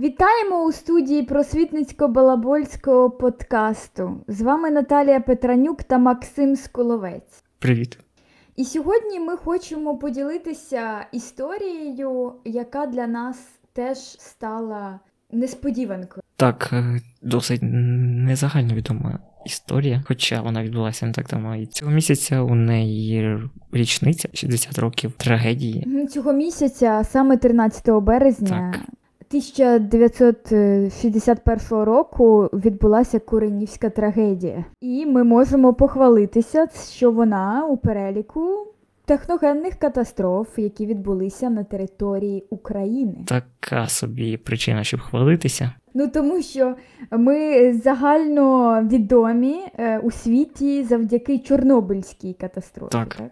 Вітаємо у студії просвітницько-балабольського подкасту. З вами Наталія Петранюк та Максим Сколовець. Привіт. І сьогодні ми хочемо поділитися історією, яка для нас теж стала несподіванкою. Так, е, досить незагально відома історія, хоча вона відбулася не так давно. І цього місяця у неї річниця 60 років трагедії. Цього місяця, саме 13 березня Так. 1961 року, відбулася Куренівська трагедія. І ми можемо похвалитися, що вона у переліку техногенних катастроф, які відбулися на території України. Така собі причина, щоб хвалитися. Ну тому що ми загально відомі е, у світі завдяки Чорнобильській катастрофі, Так.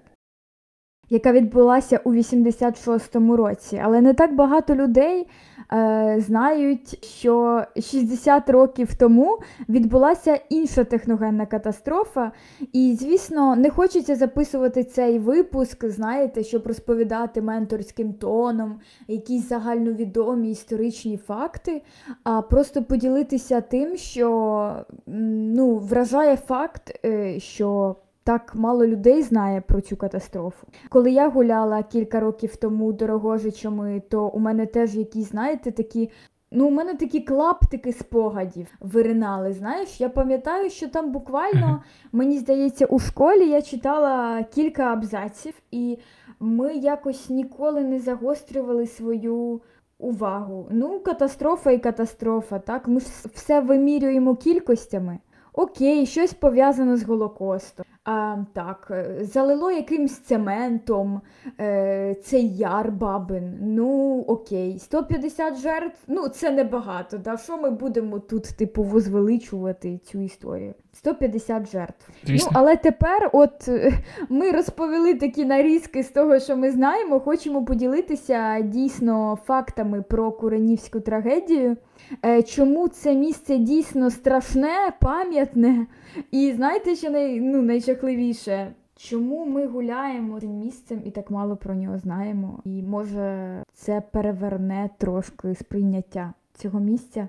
Яка відбулася у 86-му році. Але не так багато людей е, знають, що 60 років тому відбулася інша техногенна катастрофа. І, звісно, не хочеться записувати цей випуск, знаєте, щоб розповідати менторським тоном якісь загальновідомі історичні факти а просто поділитися тим, що ну, вражає факт, е, що так мало людей знає про цю катастрофу. Коли я гуляла кілька років тому дорогожичами, то у мене теж якісь, знаєте, такі. Ну, у мене такі клаптики спогадів виринали. Знаєш, я пам'ятаю, що там буквально, мені здається, у школі я читала кілька абзаців, і ми якось ніколи не загострювали свою увагу. Ну, катастрофа і катастрофа, так? Ми ж все вимірюємо кількостями. Окей, щось пов'язано з Голокостом. А, так, е, залило якимсь цементом е, цей яр бабин. Ну, окей, 150 жертв, ну це небагато. Да? Що ми будемо тут, типу, возвеличувати цю історію? 150 жертв. Звісно. Ну, але тепер, от е, ми розповіли такі нарізки з того, що ми знаємо. Хочемо поділитися дійсно фактами про Куренівську трагедію. Е, Чому це місце дійсно страшне, пам'ятне? І знаєте, що най, ну, найжахливіше? Чому ми гуляємо цим місцем і так мало про нього знаємо? І може це переверне трошки сприйняття цього місця?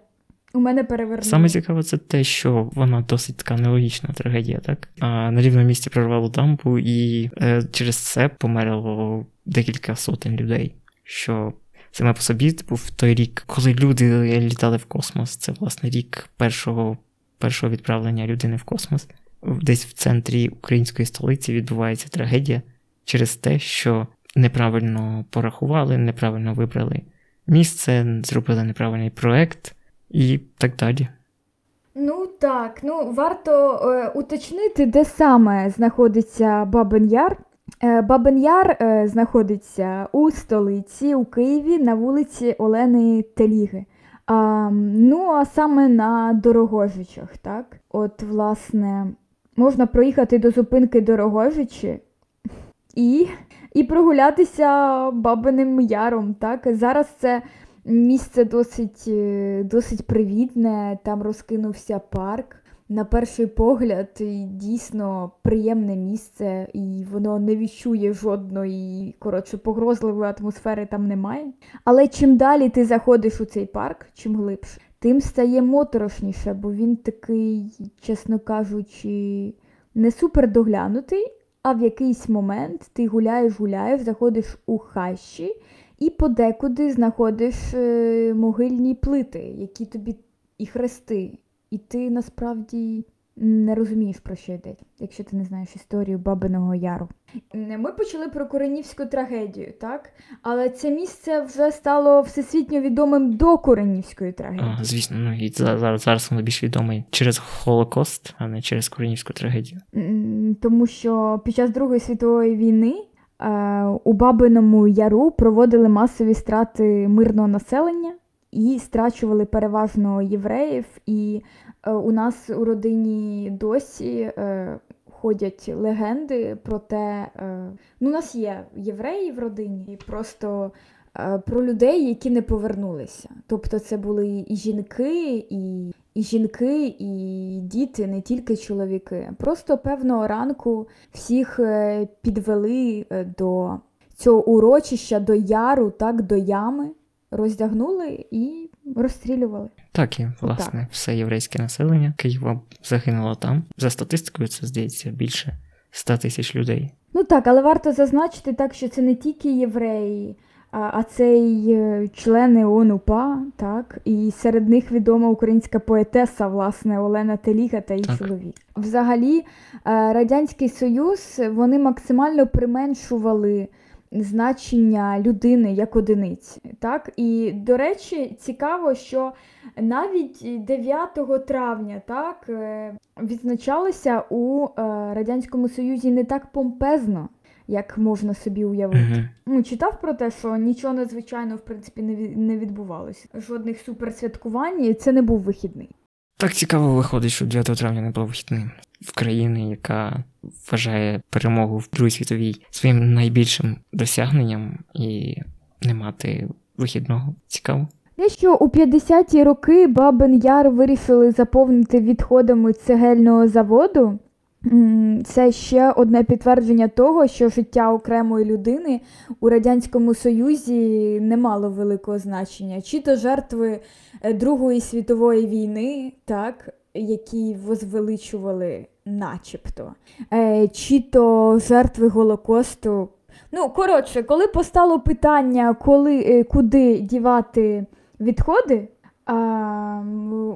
У мене перевернуло. Саме цікаве це те, що вона досить така нелогічна трагедія, так? А, на рівному місці прорвало дамбу, і е, через це померло декілька сотень людей. Що саме по собі типу, той рік, коли люди літали в космос, це власне рік першого, першого відправлення людини в космос. Десь в центрі української столиці відбувається трагедія через те, що неправильно порахували, неправильно вибрали місце, зробили неправильний проект і так далі. Ну так, ну варто е, уточнити, де саме знаходиться Бабин Яр. Е, Бабин Яр е, знаходиться у столиці, у Києві, на вулиці Олени Теліги. А, ну, а саме на Дорогожичах, так? От, власне, можна проїхати до зупинки Дорогожичі і, і прогулятися Бабиним Яром, так? Зараз це місце досить, е, досить привітне, там розкинувся парк. На перший погляд, дійсно приємне місце, і воно не відчує жодної, коротше, погрозливої атмосфери там немає. Але чим далі ти заходиш у цей парк, чим глибше, тим стає моторошніше, бо він такий, чесно кажучи, не супер доглянутий, а в якийсь момент ти гуляєш, гуляєш, заходиш у хащі і подекуди знаходиш е, могильні плити, які тобі і хрести. І ти насправді не розумієш, про що йдеться, якщо ти не знаєш історію Бабиного Яру. Ми почали про Куренівську трагедію, так? Але це місце вже стало всесвітньо відомим до Куренівської трагедії. А, звісно, ну і зараз, зараз воно більш відомий через Холокост, а не через Коренівську трагедію. Тому що під час Другої світової війни е, у Бабиному Яру проводили масові страти мирного населення і страчували переважно євреїв. І е, у нас у родині досі е, ходять легенди про те, е, ну, у нас є євреї в родині, і просто е, про людей, які не повернулися. Тобто це були і жінки, і, і жінки, і діти, не тільки чоловіки. Просто певного ранку всіх е, підвели е, до цього урочища, до яру, так, до ями, роздягнули і розстрілювали. Так, і власне все єврейське населення Києва загинуло там. За статистикою, це здається більше 100 тисяч людей. Ну так, але варто зазначити так, що це не тільки євреї, а, а це й е, члени ООН УПА, так, і серед них відома українська поетеса, власне, Олена Теліга та її Так. чоловік. Взагалі, е, Радянський Союз вони максимально применшували значення людини як одиниці. Так? І, до речі, цікаво, що навіть 9 травня так, е, відзначалося у Радянському Союзі не так помпезно, як можна собі уявити. Угу. Ну, читав про те, що нічого надзвичайного в принципі не, від- не відбувалося. Жодних суперсвяткувань, і це не був вихідний. Так цікаво виходить, що 9 травня не було вихідним в країні, яка вважає перемогу в Другій світовій своїм найбільшим досягненням і не мати вихідного. Цікаво. Те, що у 50-ті роки Бабин Яр вирішили заповнити відходами цегельного заводу, це ще одне підтвердження того, що життя окремої людини у Радянському Союзі не мало великого значення. Чи то жертви е, Другої світової війни, так, які возвеличували начебто, е, чи то жертви Голокосту. Ну, коротше, коли постало питання, коли, е, куди дівати відходи, а,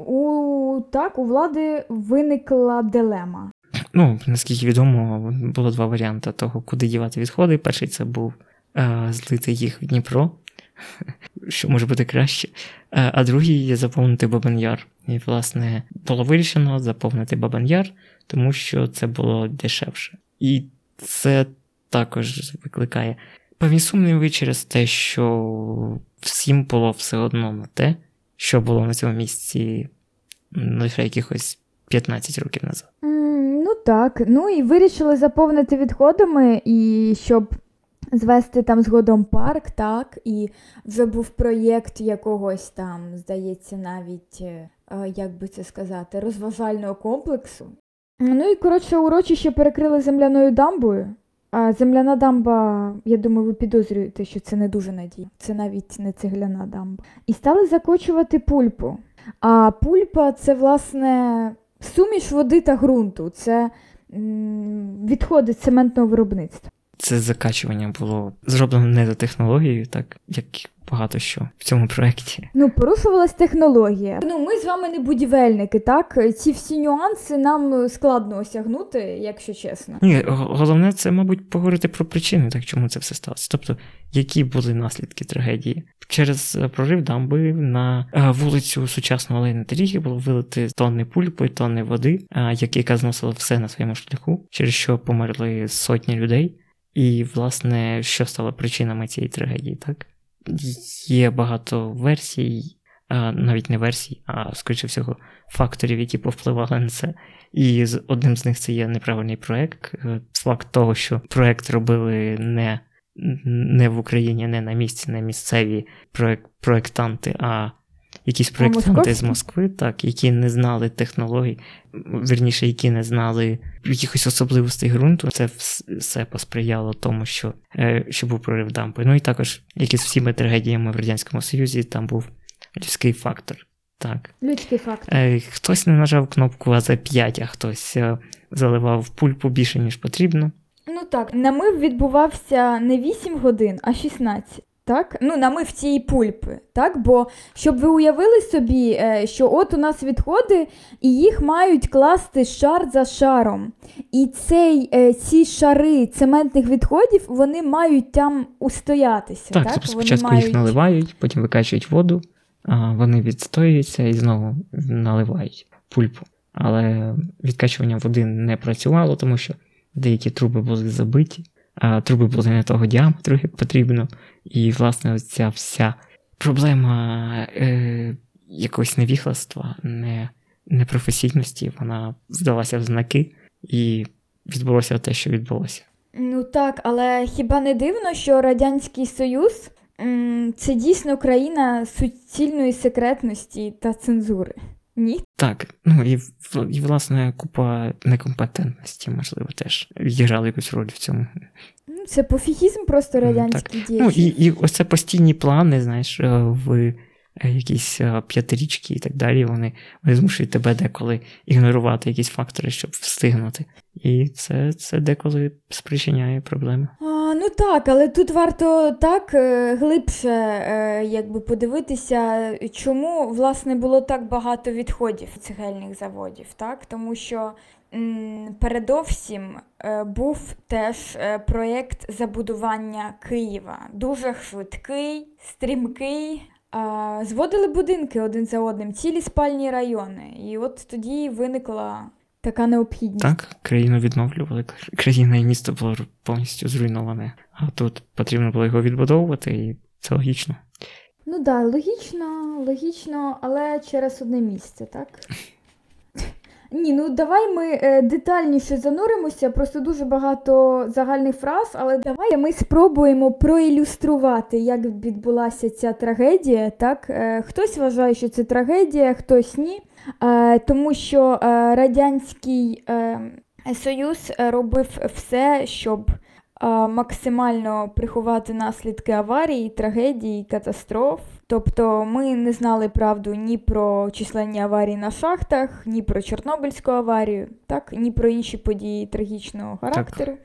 у, так, у влади виникла дилема. Ну, наскільки відомо, було два варіанти того, куди дівати відходи. Перший це був е, злити їх в Дніпро, що може бути краще. Е, а другий є заповнити Бабин Яр. І, власне, було вирішено заповнити Бабин Яр, тому що це було дешевше. І це також викликає певні сумніви через те, що всім було все одно на те, що було на цьому місці лише якихось 15 років назад. Так, ну і вирішили заповнити відходами, і щоб звести там згодом парк, так, і вже був проєкт якогось там, здається, навіть, е, як би це сказати, розважального комплексу. Ну і коротше, урочище перекрили земляною дамбою. А земляна дамба, я думаю, ви підозрюєте, що це не дуже надійно. Це навіть не цегляна дамба. І стали закочувати пульпу. А пульпа це, власне, суміш води та ґрунту. Це відходи цементного виробництва. Це закачування було зроблено не за технологією, так як багато що в цьому проєкті. Ну, порушувалась технологія. Ну, ми з вами не будівельники, так? Ці всі нюанси нам складно осягнути, якщо чесно. Ні, головне це, мабуть, поговорити про причини, так чому це все сталося. Тобто, які були наслідки трагедії. Через е, прорив дамби на е, вулицю сучасного Олени Теріги було вилити тонни пульпи, тонни води, е, як- яка зносила все на своєму шляху, через що померли сотні людей. І, власне, що стало причинами цієї трагедії, так? Є багато версій, а, навіть не версій, а скоріше всього, факторів, які повпливали на це. І одним з них це є неправильний проект. Е, Факт того, що проект робили не, не в Україні, не на місці, не місцеві проект, проектанти, а якісь проектанти з? Москви, так, які не знали технологій, м, вірніше, які не знали якихось особливостей ґрунту. Це все посприяло тому, що, е, що був прорив дамби. Ну і також, як і з всіми трагедіями в Радянському Союзі, там був людський фактор. Так. Людський факт. Е, Хтось не нажав кнопку АЗ5, а хтось е, заливав пульпу більше, ніж потрібно. Ну так, намив відбувався не 8 годин, а 16. Так? Ну, намив цієї пульпи, так? Бо щоб ви уявили собі, е, що от у нас відходи, і їх мають класти шар за шаром. І цей, е, ці шари цементних відходів вони мають там устоятися. Так, Так, тобто Вони спочатку мають... їх наливають, потім викачують воду, вони відстоюються і знову наливають пульпу. Але відкачування води не працювало, тому що деякі труби були забиті, труби були не того діаметру, як потрібно. І, власне, ця вся проблема е, якогось невігластва, не, непрофесійності, вона здалася в знаки, і відбулося те, що відбулося. Ну так, але хіба не дивно, що Радянський Союз м, це дійсно країна суцільної секретності та цензури? Ні? Так, ну і, і власне купа некомпетентності, можливо, теж відіграла якусь роль в цьому. Це пофігізм просто радянський Ну і, і ось це постійні плани, знаєш, е, в е, якісь е, п'ятирічки і так далі, вони, вони змушують тебе деколи ігнорувати якісь фактори, щоб встигнути. І це, це деколи спричиняє проблеми. А, ну так, але тут варто так глибше якби подивитися, чому власне було так багато відходів цегельних заводів, так? Тому що передовсім е, був теж е, проєкт забудування Києва. Дуже швидкий, стрімкий. Зводили будинки один за одним, цілі спальні райони. І от тоді виникла така необхідність. Так, країну відновлювали, країна і місто було повністю зруйноване. А тут потрібно було його відбудовувати, і це логічно. Ну так, да, логічно, логічно, але через одне місце, так? Ні, ну давай ми е, детальніше зануримося, просто дуже багато загальних фраз, але давай ми спробуємо проілюструвати, як відбулася ця трагедія. Так? Е, хтось вважає, що це трагедія, хтось ні. Е, тому що е, Радянський е, Союз робив все, щоб е, максимально приховати наслідки аварії, трагедій, катастроф. Тобто ми не знали правду ні про численні аварії на шахтах, ні про Чорнобильську аварію, так, ні про інші події трагічного характеру.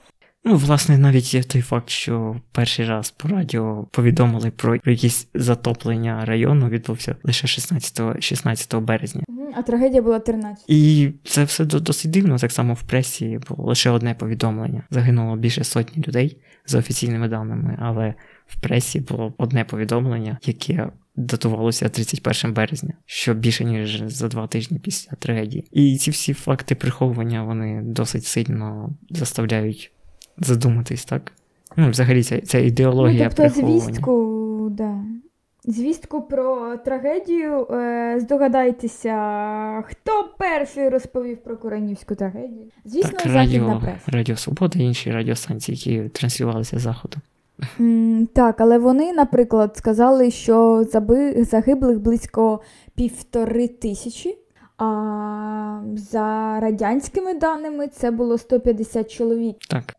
Ну, власне, навіть є той факт, що перший раз по радіо повідомили про якісь затоплення району відбувся лише 16, 16 березня. А трагедія була 13. І це все досить дивно. Так само в пресі було лише одне повідомлення. Загинуло більше сотні людей за офіційними даними, але в пресі було одне повідомлення, яке датувалося 31 березня, що більше ніж за два тижні після трагедії. І ці всі факти приховування вони досить сильно заставляють задуматись, так? Ну, взагалі, ця, ця ідеологія ну, тобто приховування. звістку, да. Звістку про трагедію. Е, здогадайтеся, хто перший розповів про Коронівську трагедію? Звісно, Так, Західна радіо, преса. Радіо Свобода і інші радіостанції, які транслювалися з заходу. М, Так, але вони, наприклад, сказали, що заби... загиблих близько півтори тисячі, а за радянськими даними це було 150 чоловік. Так.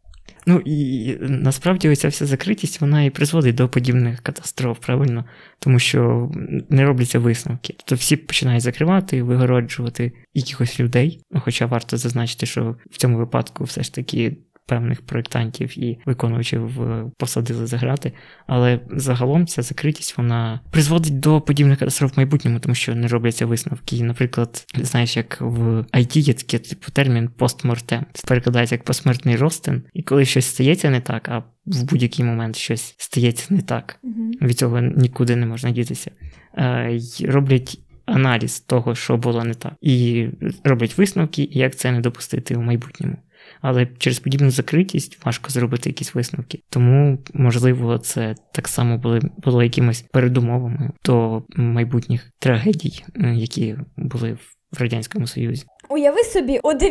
Ну і насправді оця вся закритість вона і призводить до подібних катастроф, правильно? Тому що не робляться висновки. Тобто всі починають закривати, вигороджувати якихось людей. Ну, хоча варто зазначити, що в цьому випадку все ж таки певних проєктантів і виконувачів посадили за грати. Але загалом ця закритість вона призводить до подібних катастроф в майбутньому, тому що не робляться висновки. І, наприклад, знаєш, як в IT є такий типу термін постмортем. Це перекладається як посмертний розтин, і коли щось стається не так, а в будь-який момент щось стається не так. Угу. Від цього нікуди не можна дітися. Е, й роблять аналіз того, що було не так, і роблять висновки, як це не допустити у майбутньому. Але через подібну закритість важко зробити якісь висновки. Тому, можливо, це так само були, було якимось передумовами до майбутніх трагедій, е, які були в Радянському Союзі. Уяви собі, о 9.17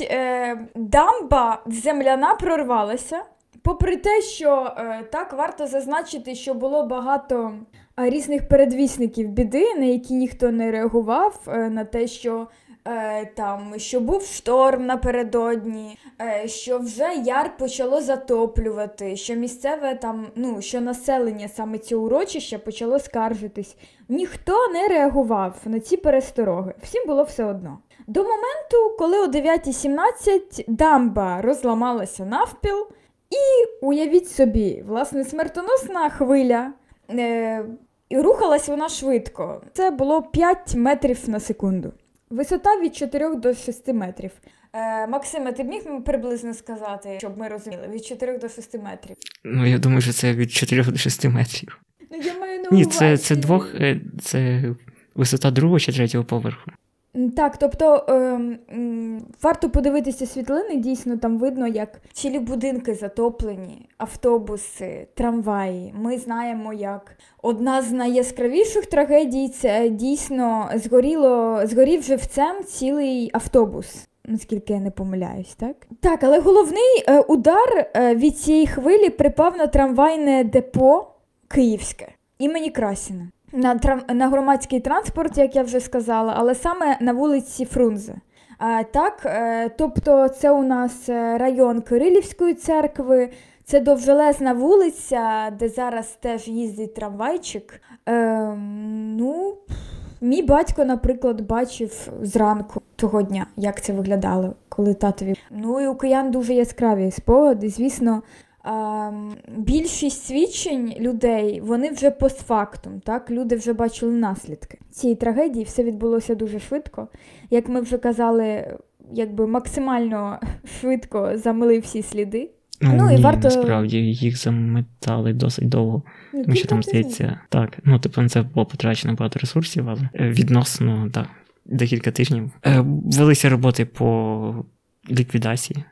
е, дамба земляна прорвалася. Попри те, що е, так варто зазначити, що було багато е, різних передвісників біди, на які ніхто не реагував, е, на те, що е, там що був шторм напередодні, е, що вже яр почало затоплювати, що місцеве там, ну що населення саме цього урочища почало скаржитись. Ніхто не реагував на ці перестороги. Всім було все одно. До моменту, коли о 9.17 дамба розламалася навпіл, і уявіть собі, власне, смертоносна хвиля. Е, і рухалась вона швидко. Це було 5 метрів на секунду. Висота від 4 до 6 метрів. Е, Максиме, ти б міг приблизно сказати, щоб ми розуміли, від 4 до 6 метрів. Ну, я думаю, що це від 4 до 6 метрів. Ну, я маю на Ні, увазі. це, це двох, е, це висота другого чи третього поверху. Так, тобто ем, варто подивитися світлини, дійсно там видно, як цілі будинки затоплені, автобуси, трамваї. Ми знаємо, як одна з найяскравіших трагедій це дійсно згоріло, згорів живцем цілий автобус. Наскільки я не помиляюсь, так? Так, але головний е, удар е, від цієї хвилі припав на трамвайне депо Київське імені Красіна. На, трам... на громадський транспорт, як я вже сказала, але саме на вулиці Фрунзе. А, так, е, тобто це у нас е, район Кирилівської церкви, це довжелезна вулиця, де зараз теж їздить трамвайчик. Ем, ну, мій батько, наприклад, бачив зранку того дня, як це виглядало, коли татові. Ну і у киян дуже яскраві спогади. Звісно, більшість свідчень людей вони вже постфактум, так? Люди вже бачили наслідки цієї трагедії. Все відбулося дуже швидко. Як ми вже казали, якби максимально швидко замили всі сліди. Ну, Ну, і ні, варто- насправді їх заметали досить довго. Ну, Тому що там здається, так, ну тобто на це було потрачено багато ресурсів, але е, відносно так, декілька тижнів. Е, Велися роботи по ліквідації.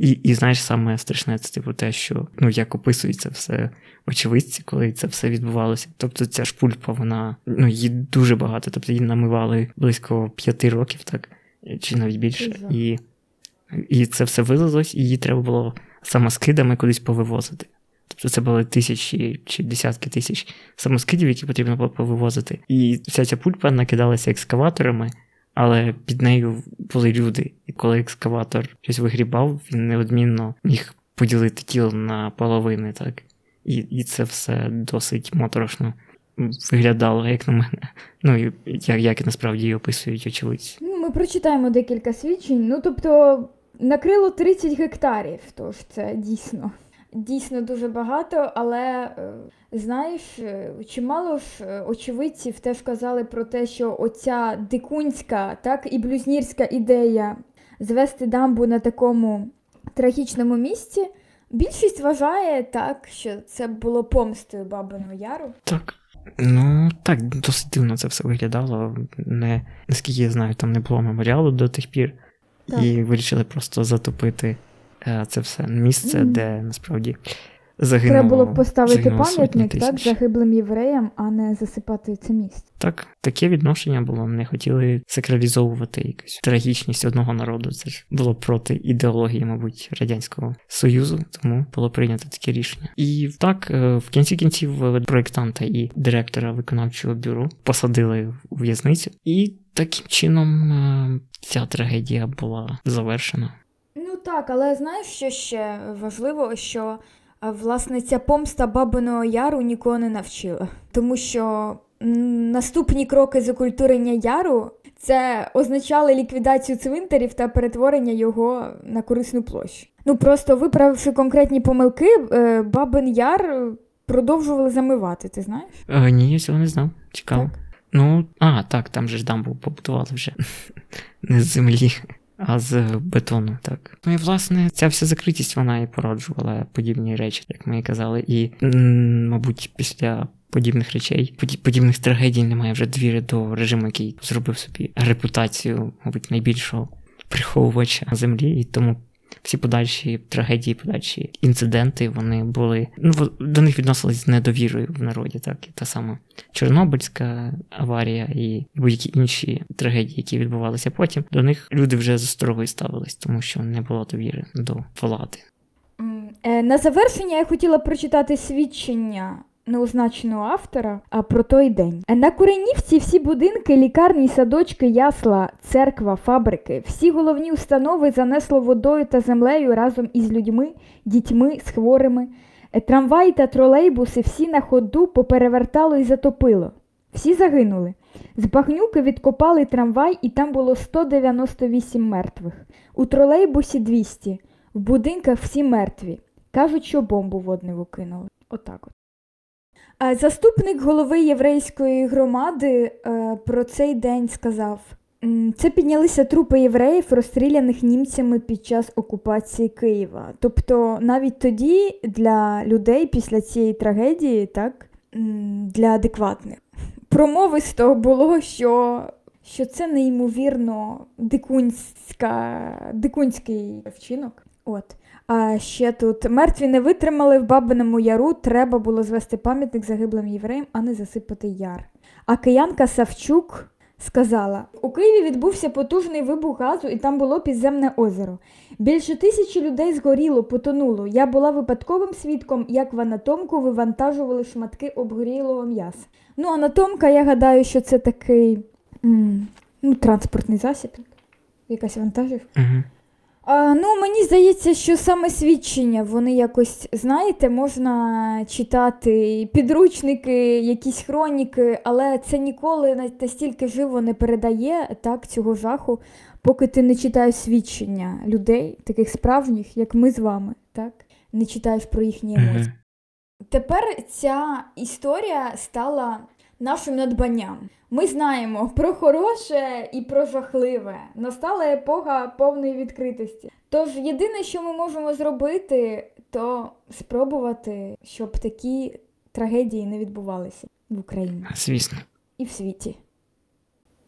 І, і знаєш, саме страшне це типу те, що ну як описується все очевидці, коли це все відбувалося. Тобто ця ж пульпа, вона ну її дуже багато, тобто її намивали близько п'яти років, так чи навіть більше. І, і це все вилилось, і її треба було самоскидами кудись повивозити. Тобто це були тисячі чи десятки тисяч самоскидів, які потрібно було повивозити. І вся ця пульпа накидалася екскаваторами, але під нею були люди. І коли екскаватор щось вигрібав, він неодмінно міг поділити тіло на половини, так. І, і це все досить моторошно виглядало, як на мене. Ну, і як, як насправді її описують очевидці. Ну, ми прочитаємо декілька свідчень. Ну, тобто, накрило 30 гектарів, тож це дійсно. Дійсно дуже багато, але е, знаєш, е, чимало ж е, очевидців теж казали про те, що оця дикунська, так і блюзнірська ідея звести дамбу на такому трагічному місці. Більшість вважає так, що це було помстою Бабиного Яру. Так. Ну, так, досить дивно це все виглядало. Не, наскільки я знаю, там не було меморіалу до тих пір. Так. І вирішили просто затопити це все місце, Мгм. де насправді загинуло. Треба було б поставити пам'ятник так, загиблим євреям, а не засипати це місце. Так, таке відношення було. Не хотіли сакралізовувати якусь трагічність одного народу. Це ж було проти ідеології, мабуть, Радянського Союзу, тому було прийнято таке рішення. І так, е, в кінці кінців е, проєктанта і директора виконавчого бюро посадили у в'язницю, і таким чином е, ця трагедія була завершена. Так, але знаєш, що ще важливо, що власне ця помста Бабиного Яру нікого не навчила. Тому що наступні кроки з окультурення яру це означали ліквідацію цвинтарів та перетворення його на корисну площу. Ну просто виправивши конкретні помилки, е, Бабин Яр е, продовжували замивати, ти знаєш? Е, ні, я цього не знав. Цікаво. Так. Ну, а, так, там же ж дамбу побудували вже не з землі, а з бетону, так. Ну і власне ця вся закритість вона і породжувала подібні речі, як ми і казали. І, мабуть, після подібних речей, подібних трагедій немає вже двіри до режиму, який зробив собі репутацію, мабуть, найбільшого приховувача землі, і тому. Всі подальші трагедії, подальші інциденти, вони були. Ну, до них відносились з недовірою в народі, так. І та сама Чорнобильська аварія і будь-які інші трагедії, які відбувалися потім, до них люди вже з осторогою ставились, тому що не було довіри до влади. Е, На завершення я хотіла прочитати свідчення неозначеного автора а, про той день. На Куренівці всі будинки, лікарні, садочки, ясла, церква, фабрики, всі головні установи занесло водою та землею разом із людьми, дітьми, з хворими. Е, Трамваї та тролейбуси всі на ходу поперевертало і затопило. Всі загинули. З багнюки відкопали трамвай, і там було 198 мертвих. У тролейбусі 200. В будинках всі мертві. Кажуть, що бомбу водневу кинули. Отак от. Заступник голови єврейської громади е, про цей день сказав: це піднялися трупи євреїв, розстріляних німцями під час окупації Києва. Тобто навіть тоді для людей після цієї трагедії, так, для адекватних, промовисто було, що, що це неймовірно дикунська, дикунський вчинок. От. А ще тут мертві не витримали в Бабиному яру, треба було звести пам'ятник загиблим євреям, а не засипати яр. А киянка Савчук сказала: у Києві відбувся потужний вибух газу, і там було підземне озеро. Більше тисячі людей згоріло, потонуло. Я була випадковим свідком, як в анатомку вивантажували шматки обгорілого м'яса. Ну, анатомка, я гадаю, що це такий м, ну, транспортний засіб, якась вантажівка. Угу. А, ну, мені здається, що саме свідчення, вони якось, знаєте, можна читати підручники, якісь хроніки, але це ніколи настільки живо не передає так, цього жаху, поки ти не читаєш свідчення людей, таких справжніх, як ми з вами, так? Не читаєш про їхні емоції. Тепер ця історія стала нашим надбанням. Ми знаємо про хороше і про жахливе. Настала епоха повної відкритості. Тож єдине, що ми можемо зробити, то спробувати, щоб такі трагедії не відбувалися в Україні Звісно. і в світі.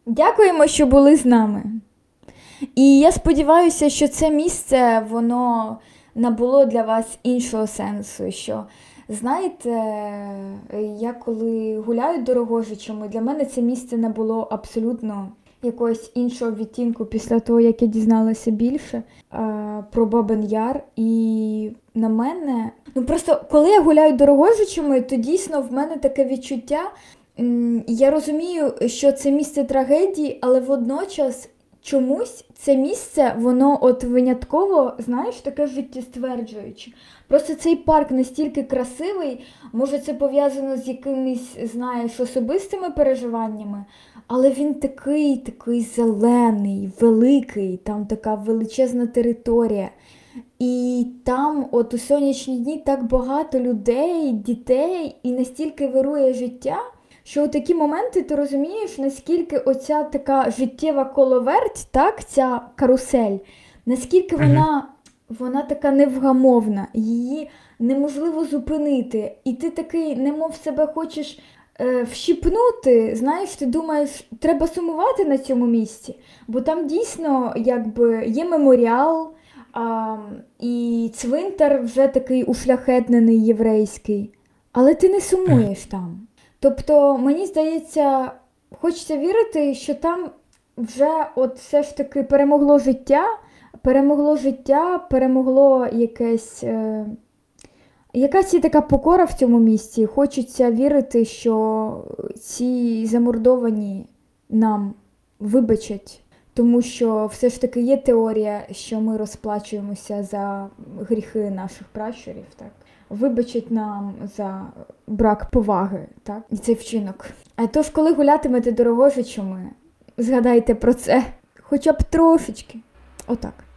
Дякуємо, що були з нами. І я сподіваюся, що це місце воно набуло для вас іншого сенсу. Що, знаєте, я коли гуляю дорогожичами, для мене це місце не було абсолютно якогось іншого відтінку після того, як я дізналася більше е, про Бабин Яр. І на мене, ну просто коли я гуляю дорогожичами, то дійсно в мене таке відчуття. Я розумію, що це місце трагедії, але водночас чомусь це місце, воно от винятково, знаєш, таке життєстверджуюче. Просто цей парк настільки красивий, може це пов'язано з якимись, знаєш, особистими переживаннями, але він такий, такий зелений, великий, там така величезна територія. І там, от у сонячні дні, так багато людей, дітей, і настільки вирує життя, що у такі моменти ти розумієш, наскільки оця така життєва коловерть, так, ця карусель, наскільки вона, вона така невгамовна, її неможливо зупинити. І ти такий, немов себе хочеш е, вщипнути, знаєш, ти думаєш, треба сумувати на цьому місці, бо там дійсно якби є меморіал. А, і цвинтар вже такий ушляхетнений єврейський. Але ти не сумуєш там. Тобто, мені здається, хочеться вірити, що там вже от все ж таки перемогло життя, перемогло життя, перемогло якесь. Е... Якась є така покора в цьому місці. Хочеться вірити, що ці замордовані нам вибачать тому що все ж таки є теорія, що ми розплачуємося за гріхи наших пращурів, так? Вибачать нам за брак поваги, так? І цей вчинок. А тож, коли гулятимете дорогожичами, згадайте про це хоча б трошечки. Отак.